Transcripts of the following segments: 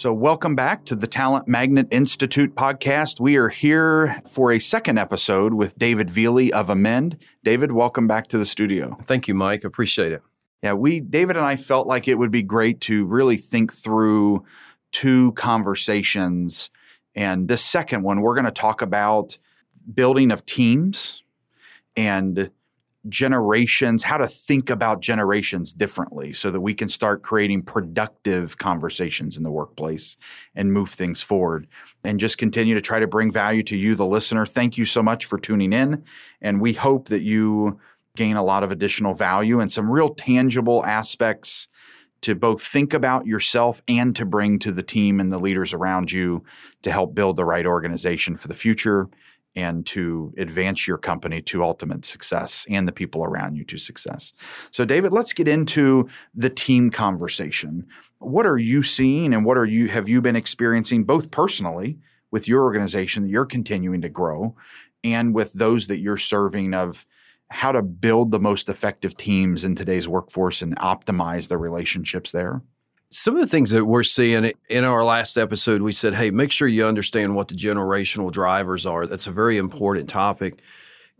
So, welcome back to the Talent Magnet Institute podcast. We are here for a second episode with David Veely of Amend. David, welcome back to the studio. Thank you, Mike. Appreciate it. Yeah, we, David and I felt like it would be great to really think through two conversations. And the second one, we're going to talk about building of teams and generations, how to think about generations differently so that we can start creating productive conversations in the workplace and move things forward and just continue to try to bring value to you, the listener. Thank you so much for tuning in. And we hope that you gain a lot of additional value and some real tangible aspects to both think about yourself and to bring to the team and the leaders around you to help build the right organization for the future and to advance your company to ultimate success and the people around you to success. So David, let's get into the team conversation. What are you seeing and what are you have you been experiencing both personally with your organization that you're continuing to grow and with those that you're serving of how to build the most effective teams in today's workforce and optimize the relationships there? Some of the things that we're seeing in our last episode, we said, hey, make sure you understand what the generational drivers are. That's a very important topic.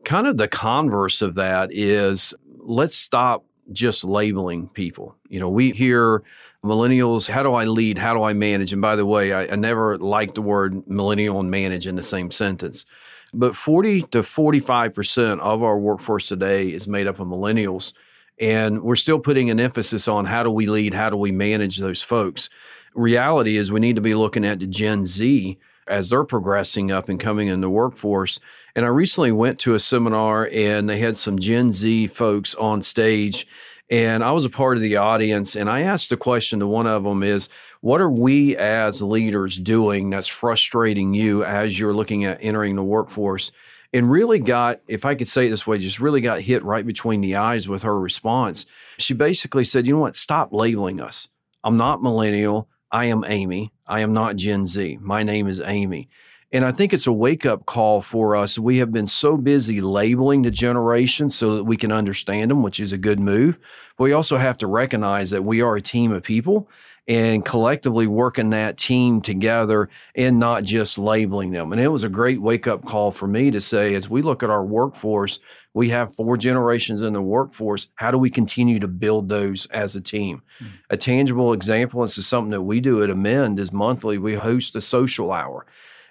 Kind of the converse of that is let's stop just labeling people. You know, we hear millennials, how do I lead? How do I manage? And by the way, I, I never like the word millennial and manage in the same sentence. But 40 to 45% of our workforce today is made up of millennials. And we're still putting an emphasis on how do we lead, how do we manage those folks. Reality is we need to be looking at the Gen Z as they're progressing up and coming in the workforce. And I recently went to a seminar and they had some Gen Z folks on stage and I was a part of the audience and I asked a question to one of them is what are we as leaders doing that's frustrating you as you're looking at entering the workforce? and really got, if I could say it this way, just really got hit right between the eyes with her response. She basically said, You know what? Stop labeling us. I'm not millennial. I am Amy. I am not Gen Z. My name is Amy. And I think it's a wake up call for us. We have been so busy labeling the generation so that we can understand them, which is a good move. But we also have to recognize that we are a team of people and collectively working that team together and not just labeling them. And it was a great wake up call for me to say, as we look at our workforce, we have four generations in the workforce. How do we continue to build those as a team? Mm-hmm. A tangible example, this is something that we do at Amend, is monthly we host a social hour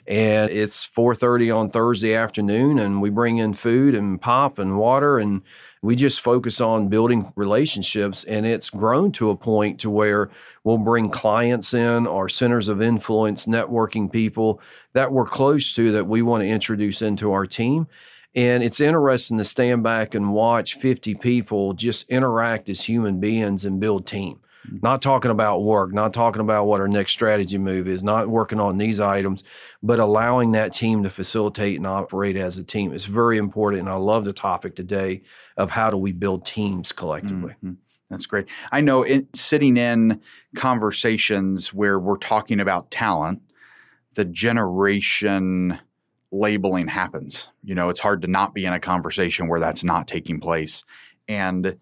and it's 4.30 on thursday afternoon and we bring in food and pop and water and we just focus on building relationships and it's grown to a point to where we'll bring clients in our centers of influence networking people that we're close to that we want to introduce into our team. And it's interesting to stand back and watch 50 people just interact as human beings and build team not talking about work, not talking about what our next strategy move is, not working on these items, but allowing that team to facilitate and operate as a team. It's very important. And I love the topic today of how do we build teams collectively. Mm-hmm. That's great. I know in, sitting in conversations where we're talking about talent, the generation labeling happens. You know, it's hard to not be in a conversation where that's not taking place. And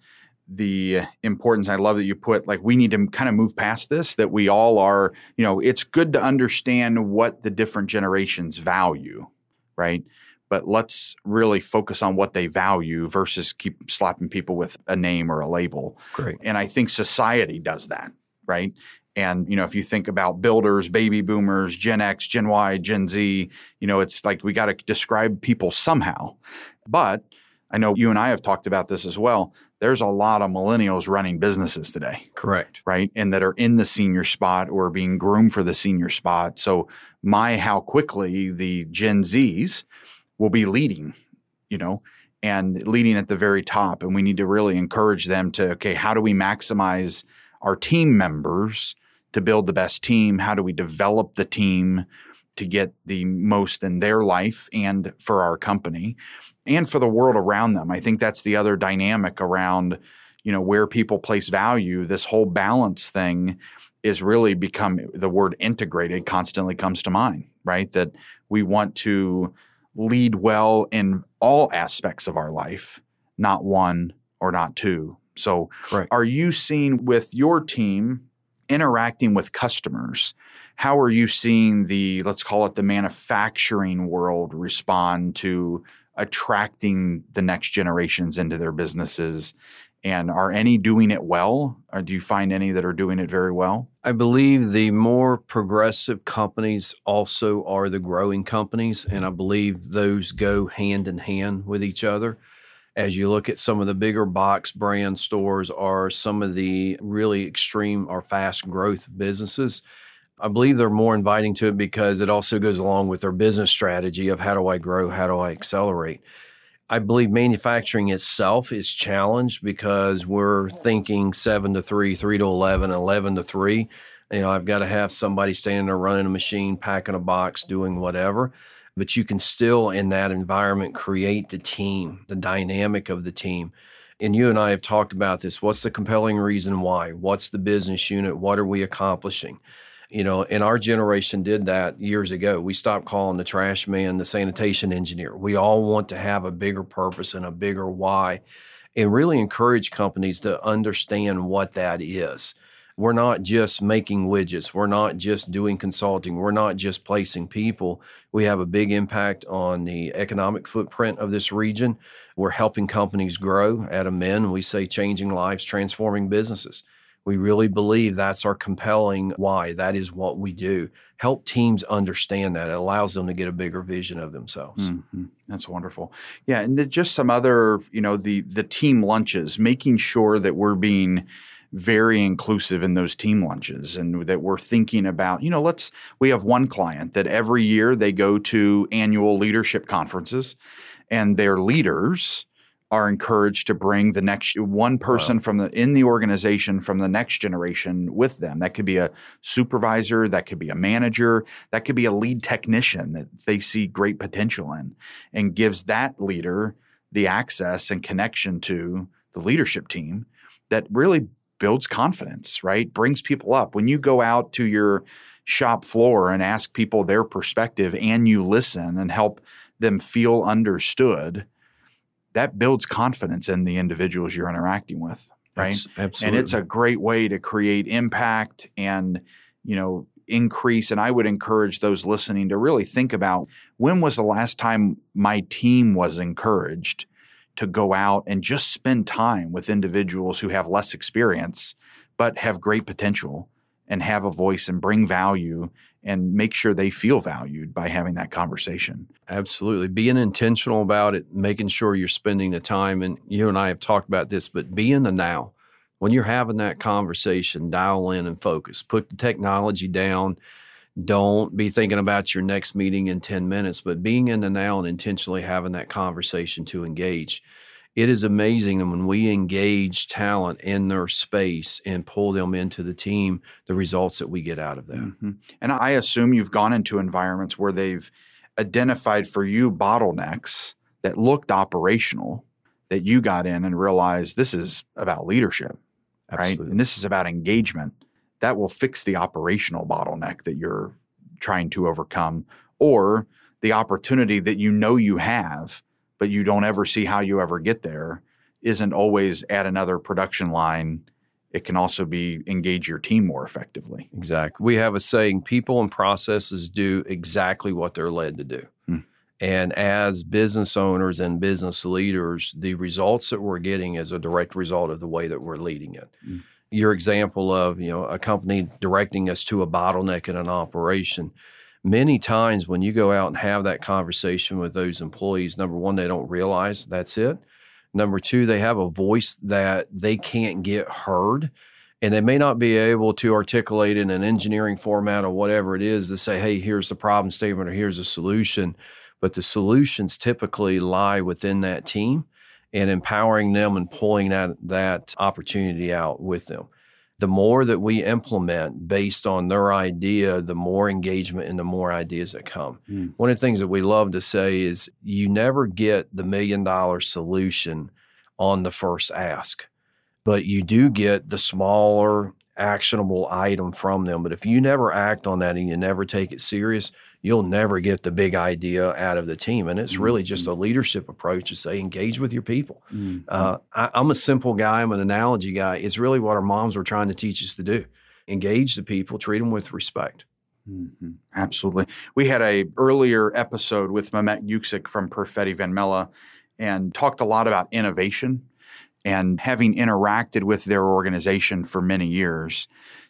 the importance. I love that you put like we need to kind of move past this, that we all are, you know, it's good to understand what the different generations value, right? But let's really focus on what they value versus keep slapping people with a name or a label. Great. And I think society does that, right? And you know, if you think about builders, baby boomers, Gen X, Gen Y, Gen Z, you know, it's like we got to describe people somehow. But I know you and I have talked about this as well there's a lot of millennials running businesses today. Correct. Right. And that are in the senior spot or being groomed for the senior spot. So, my how quickly the Gen Zs will be leading, you know, and leading at the very top. And we need to really encourage them to, okay, how do we maximize our team members to build the best team? How do we develop the team? to get the most in their life and for our company and for the world around them. I think that's the other dynamic around, you know, where people place value. This whole balance thing is really become the word integrated constantly comes to mind, right? That we want to lead well in all aspects of our life, not one or not two. So, Correct. are you seeing with your team interacting with customers? How are you seeing the, let's call it the manufacturing world respond to attracting the next generations into their businesses? And are any doing it well? Or do you find any that are doing it very well? I believe the more progressive companies also are the growing companies, and I believe those go hand in hand with each other. As you look at some of the bigger box brand stores are some of the really extreme or fast growth businesses, I believe they're more inviting to it because it also goes along with their business strategy of how do I grow, how do I accelerate. I believe manufacturing itself is challenged because we're thinking seven to three, three to 11, 11 to three. You know, I've got to have somebody standing there running a machine, packing a box, doing whatever. But you can still, in that environment, create the team, the dynamic of the team. And you and I have talked about this. What's the compelling reason why? What's the business unit? What are we accomplishing? You know, and our generation did that years ago. We stopped calling the trash man the sanitation engineer. We all want to have a bigger purpose and a bigger why, and really encourage companies to understand what that is. We're not just making widgets. We're not just doing consulting. We're not just placing people. We have a big impact on the economic footprint of this region. We're helping companies grow at Amend. We say changing lives, transforming businesses. We really believe that's our compelling why. That is what we do. Help teams understand that. It allows them to get a bigger vision of themselves. Mm-hmm. That's wonderful. Yeah, and just some other, you know, the the team lunches, making sure that we're being very inclusive in those team lunches and that we're thinking about, you know, let's we have one client that every year they go to annual leadership conferences and their leaders are encouraged to bring the next one person wow. from the in the organization from the next generation with them. That could be a supervisor, that could be a manager, that could be a lead technician that they see great potential in and gives that leader the access and connection to the leadership team that really builds confidence, right? Brings people up. When you go out to your shop floor and ask people their perspective and you listen and help them feel understood, that builds confidence in the individuals you're interacting with, right? Absolutely. And it's a great way to create impact and, you know, increase and I would encourage those listening to really think about when was the last time my team was encouraged to go out and just spend time with individuals who have less experience but have great potential and have a voice and bring value and make sure they feel valued by having that conversation. Absolutely. Being intentional about it, making sure you're spending the time. And you and I have talked about this, but be in the now. When you're having that conversation, dial in and focus. Put the technology down. Don't be thinking about your next meeting in 10 minutes, but being in the now and intentionally having that conversation to engage it is amazing and when we engage talent in their space and pull them into the team the results that we get out of that mm-hmm. and i assume you've gone into environments where they've identified for you bottlenecks that looked operational that you got in and realized this is about leadership Absolutely. right and this is about engagement that will fix the operational bottleneck that you're trying to overcome or the opportunity that you know you have but you don't ever see how you ever get there isn't always at another production line. It can also be engage your team more effectively. Exactly. We have a saying people and processes do exactly what they're led to do. Hmm. and as business owners and business leaders the results that we're getting is a direct result of the way that we're leading it. Hmm. your example of you know a company directing us to a bottleneck in an operation many times when you go out and have that conversation with those employees, number one, they don't realize that's it. Number two, they have a voice that they can't get heard. And they may not be able to articulate in an engineering format or whatever it is to say, hey, here's the problem statement or here's a solution. But the solutions typically lie within that team and empowering them and pulling that, that opportunity out with them. The more that we implement based on their idea, the more engagement and the more ideas that come. Mm. One of the things that we love to say is you never get the million dollar solution on the first ask, but you do get the smaller actionable item from them. But if you never act on that and you never take it serious, you'll never get the big idea out of the team. And it's mm-hmm. really just a leadership approach to say, engage with your people. Mm-hmm. Uh, I, I'm a simple guy, I'm an analogy guy. It's really what our moms were trying to teach us to do engage the people, treat them with respect. Mm-hmm. Absolutely. We had a earlier episode with Mehmet Yüksek from Perfetti Van Melle and talked a lot about innovation and having interacted with their organization for many years,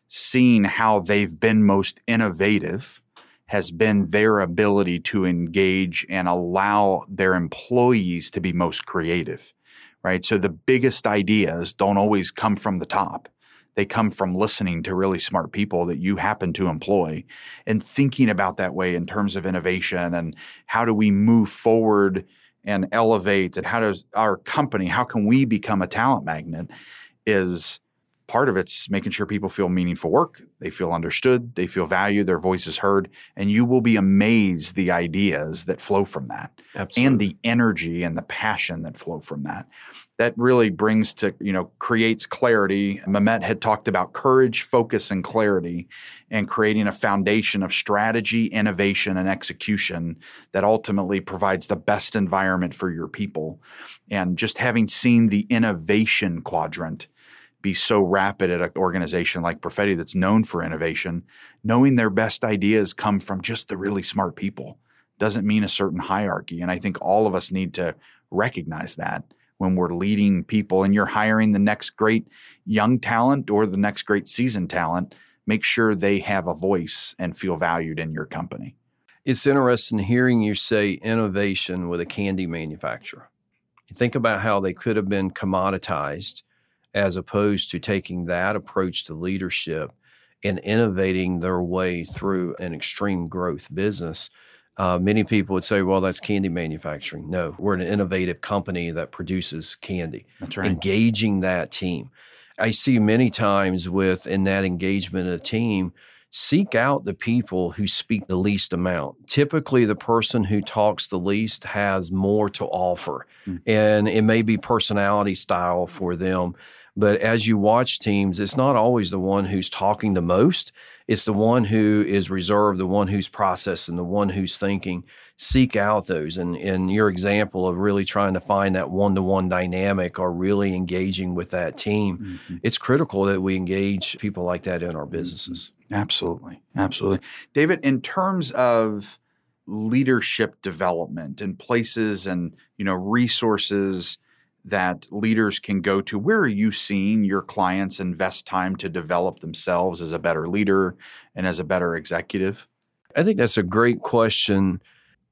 seeing how they've been most innovative has been their ability to engage and allow their employees to be most creative, right? So the biggest ideas don't always come from the top. They come from listening to really smart people that you happen to employ and thinking about that way in terms of innovation and how do we move forward and elevate and how does our company, how can we become a talent magnet is part of it's making sure people feel meaningful work, they feel understood, they feel valued, their voice is heard, and you will be amazed the ideas that flow from that Absolutely. and the energy and the passion that flow from that. That really brings to, you know, creates clarity. Mehmet had talked about courage, focus, and clarity, and creating a foundation of strategy, innovation, and execution that ultimately provides the best environment for your people. And just having seen the innovation quadrant be so rapid at an organization like Perfetti that's known for innovation, knowing their best ideas come from just the really smart people doesn't mean a certain hierarchy. And I think all of us need to recognize that when we're leading people and you're hiring the next great young talent or the next great seasoned talent, make sure they have a voice and feel valued in your company. It's interesting hearing you say innovation with a candy manufacturer. Think about how they could have been commoditized as opposed to taking that approach to leadership and innovating their way through an extreme growth business. Uh, many people would say, well, that's candy manufacturing. No, we're an innovative company that produces candy. That's right. Engaging that team. I see many times with in that engagement of the team, seek out the people who speak the least amount. Typically, the person who talks the least has more to offer, mm. and it may be personality style for them. But as you watch teams, it's not always the one who's talking the most. It's the one who is reserved, the one who's processing, the one who's thinking. Seek out those. And in your example of really trying to find that one to one dynamic or really engaging with that team, mm-hmm. it's critical that we engage people like that in our mm-hmm. businesses. Absolutely. Absolutely. David, in terms of leadership development and places and you know resources that leaders can go to? Where are you seeing your clients invest time to develop themselves as a better leader and as a better executive? I think that's a great question.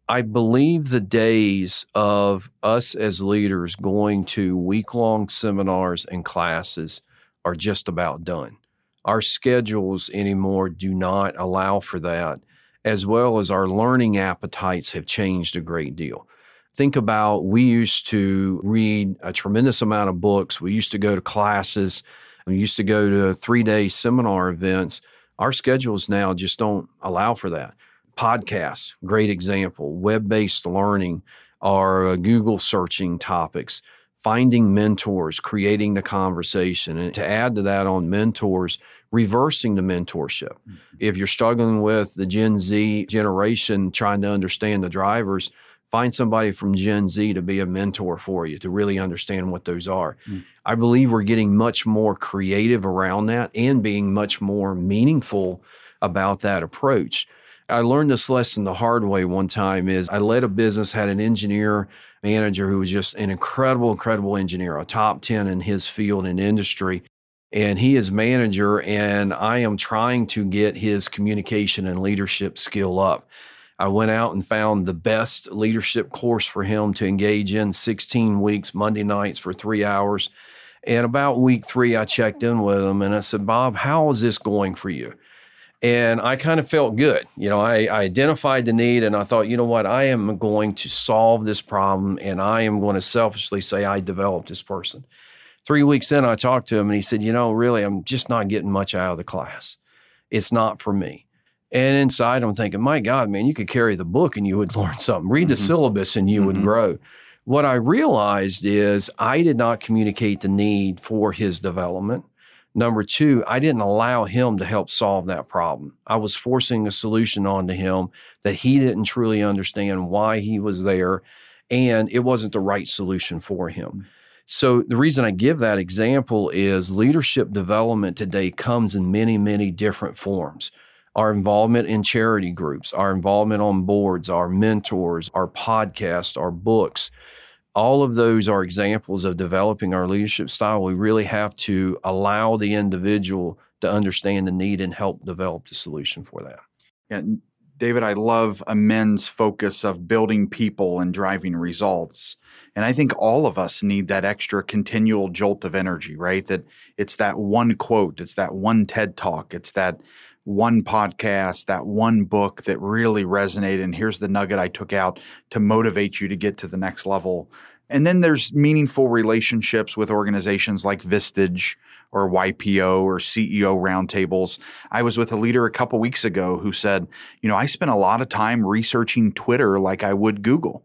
I believe the days of us as leaders going to week long seminars and classes are just about done. Our schedules anymore do not allow for that, as well as our learning appetites have changed a great deal think about we used to read a tremendous amount of books. We used to go to classes. We used to go to three day seminar events. Our schedules now just don't allow for that. Podcasts, great example. Web based learning or uh, Google searching topics, finding mentors, creating the conversation. And to add to that on mentors, reversing the mentorship. Mm-hmm. If you're struggling with the Gen Z generation trying to understand the drivers, find somebody from Gen Z to be a mentor for you to really understand what those are. Mm. I believe we're getting much more creative around that and being much more meaningful about that approach. I learned this lesson the hard way one time is I led a business had an engineer manager who was just an incredible incredible engineer, a top 10 in his field and industry and he is manager and I am trying to get his communication and leadership skill up. I went out and found the best leadership course for him to engage in 16 weeks, Monday nights for three hours. And about week three, I checked in with him and I said, Bob, how is this going for you? And I kind of felt good. You know, I, I, identified the need and I thought, you know what, I am going to solve this problem and I am going to selfishly say I developed this person. Three weeks in, I talked to him and he said, You know, really, I'm just not getting much out of the class. It's not for me. And inside, I'm thinking, My God, man, you could carry the book and you would learn something. Read the mm-hmm. syllabus and you mm-hmm. would grow. What I realized is I did not communicate the need for his development. Number two, I didn't allow him to help solve that problem. I was forcing a solution onto him that he didn't truly understand why he was there, and it wasn't the right solution for him. Mm. So, the reason I give that example is leadership development today comes in many, many different forms. Our involvement in charity groups, our involvement on boards, our mentors, our podcasts, our books all of those are examples of developing our leadership style. We really have to allow the individual to understand the need and help develop the solution for that. Yeah, David, I love Amend's focus of building people and driving results. And I think all of us need that extra continual jolt of energy, right? That it's that one quote, it's that one TED talk, it's that one podcast, that one book that really resonated. And here's the nugget I took out to motivate you to get to the next level. And then there's meaningful relationships with organizations like Vistage or YPO or CEO roundtables. I was with a leader a couple weeks ago who said, you know, I spent a lot of time researching Twitter like I would Google.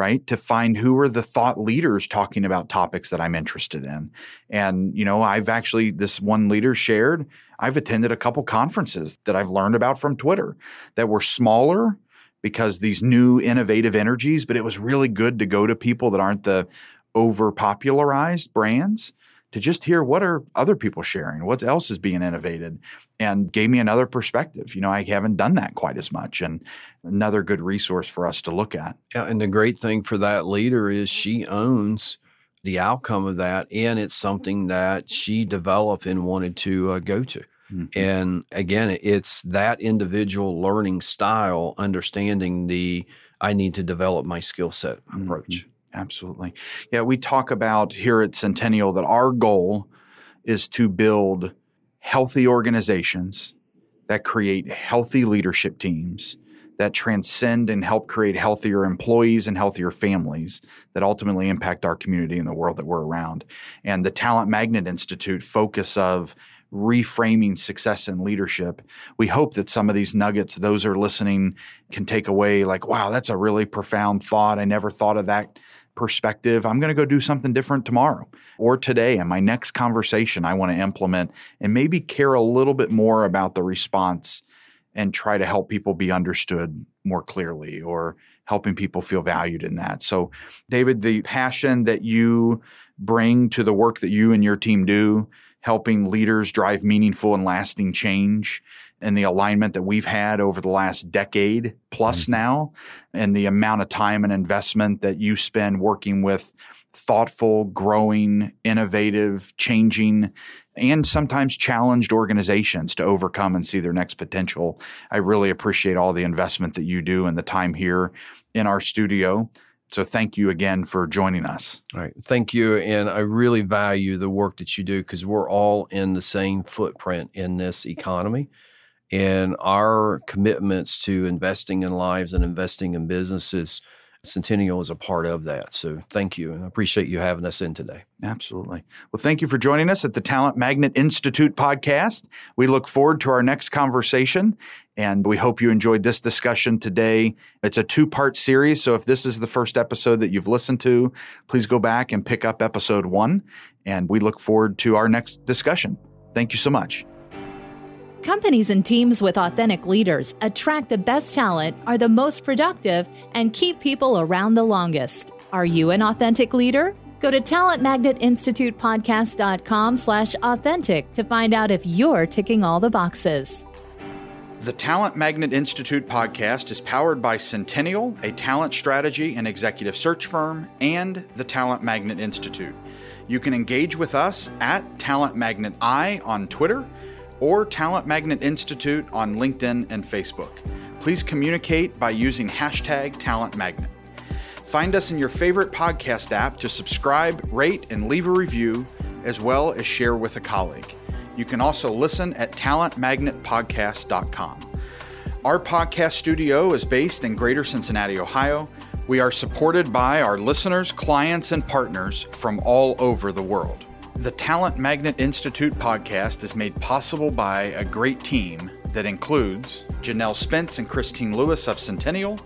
Right? To find who are the thought leaders talking about topics that i'm interested in. And you know i've actually this one leader shared i've attended a couple conferences that i've learned about from twitter that were smaller because these new innovative energies but it was really good to go to people that aren't the over popularized brands to just hear what are other people sharing, what else is being innovated, and gave me another perspective. You know, I haven't done that quite as much, and another good resource for us to look at. Yeah, and the great thing for that leader is she owns the outcome of that, and it's something that she developed and wanted to uh, go to. Mm-hmm. And again, it's that individual learning style, understanding the I need to develop my skill set approach. Mm-hmm. Absolutely. Yeah, we talk about here at Centennial that our goal is to build healthy organizations that create healthy leadership teams that transcend and help create healthier employees and healthier families that ultimately impact our community and the world that we're around. And the Talent Magnet Institute focus of reframing success and leadership. We hope that some of these nuggets, those are listening, can take away like, wow, that's a really profound thought. I never thought of that perspective, I'm going to go do something different tomorrow or today in my next conversation I want to implement and maybe care a little bit more about the response and try to help people be understood more clearly or helping people feel valued in that. So, David, the passion that you bring to the work that you and your team do, helping leaders drive meaningful and lasting change and the alignment that we've had over the last decade plus mm-hmm. now, and the amount of time and investment that you spend working with thoughtful, growing, innovative, changing, and sometimes challenged organizations to overcome and see their next potential. I really appreciate all the investment that you do and the time here in our studio. So thank you again for joining us. All right. Thank you. And I really value the work that you do because we're all in the same footprint in this economy and our commitments to investing in lives and investing in businesses. Centennial is a part of that. So thank you. And I appreciate you having us in today. Absolutely. Well, thank you for joining us at the Talent Magnet Institute podcast. We look forward to our next conversation and we hope you enjoyed this discussion today. It's a two part series. So if this is the first episode that you've listened to, please go back and pick up episode one. And we look forward to our next discussion. Thank you so much. Companies and teams with authentic leaders attract the best talent, are the most productive, and keep people around the longest. Are you an authentic leader? Go to talentmagnetinstitutepodcast.com slash authentic to find out if you're ticking all the boxes. The Talent Magnet Institute podcast is powered by Centennial, a talent strategy and executive search firm, and the Talent Magnet Institute. You can engage with us at Talent Magnet I on Twitter or Talent Magnet Institute on LinkedIn and Facebook. Please communicate by using hashtag Talent Magnet. Find us in your favorite podcast app to subscribe, rate, and leave a review, as well as share with a colleague. You can also listen at talentmagnetpodcast.com. Our podcast studio is based in Greater Cincinnati, Ohio. We are supported by our listeners, clients, and partners from all over the world. The Talent Magnet Institute podcast is made possible by a great team that includes Janelle Spence and Christine Lewis of Centennial,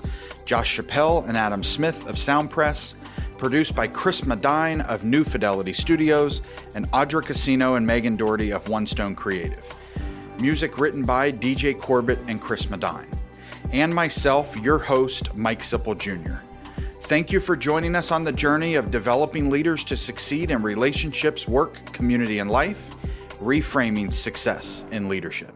Josh Chappelle and Adam Smith of Soundpress, produced by Chris Medine of New Fidelity Studios, and Audra Casino and Megan Doherty of One Stone Creative. Music written by DJ Corbett and Chris Medine. And myself, your host, Mike Sipple Jr. Thank you for joining us on the journey of developing leaders to succeed in relationships, work, community, and life, reframing success in leadership.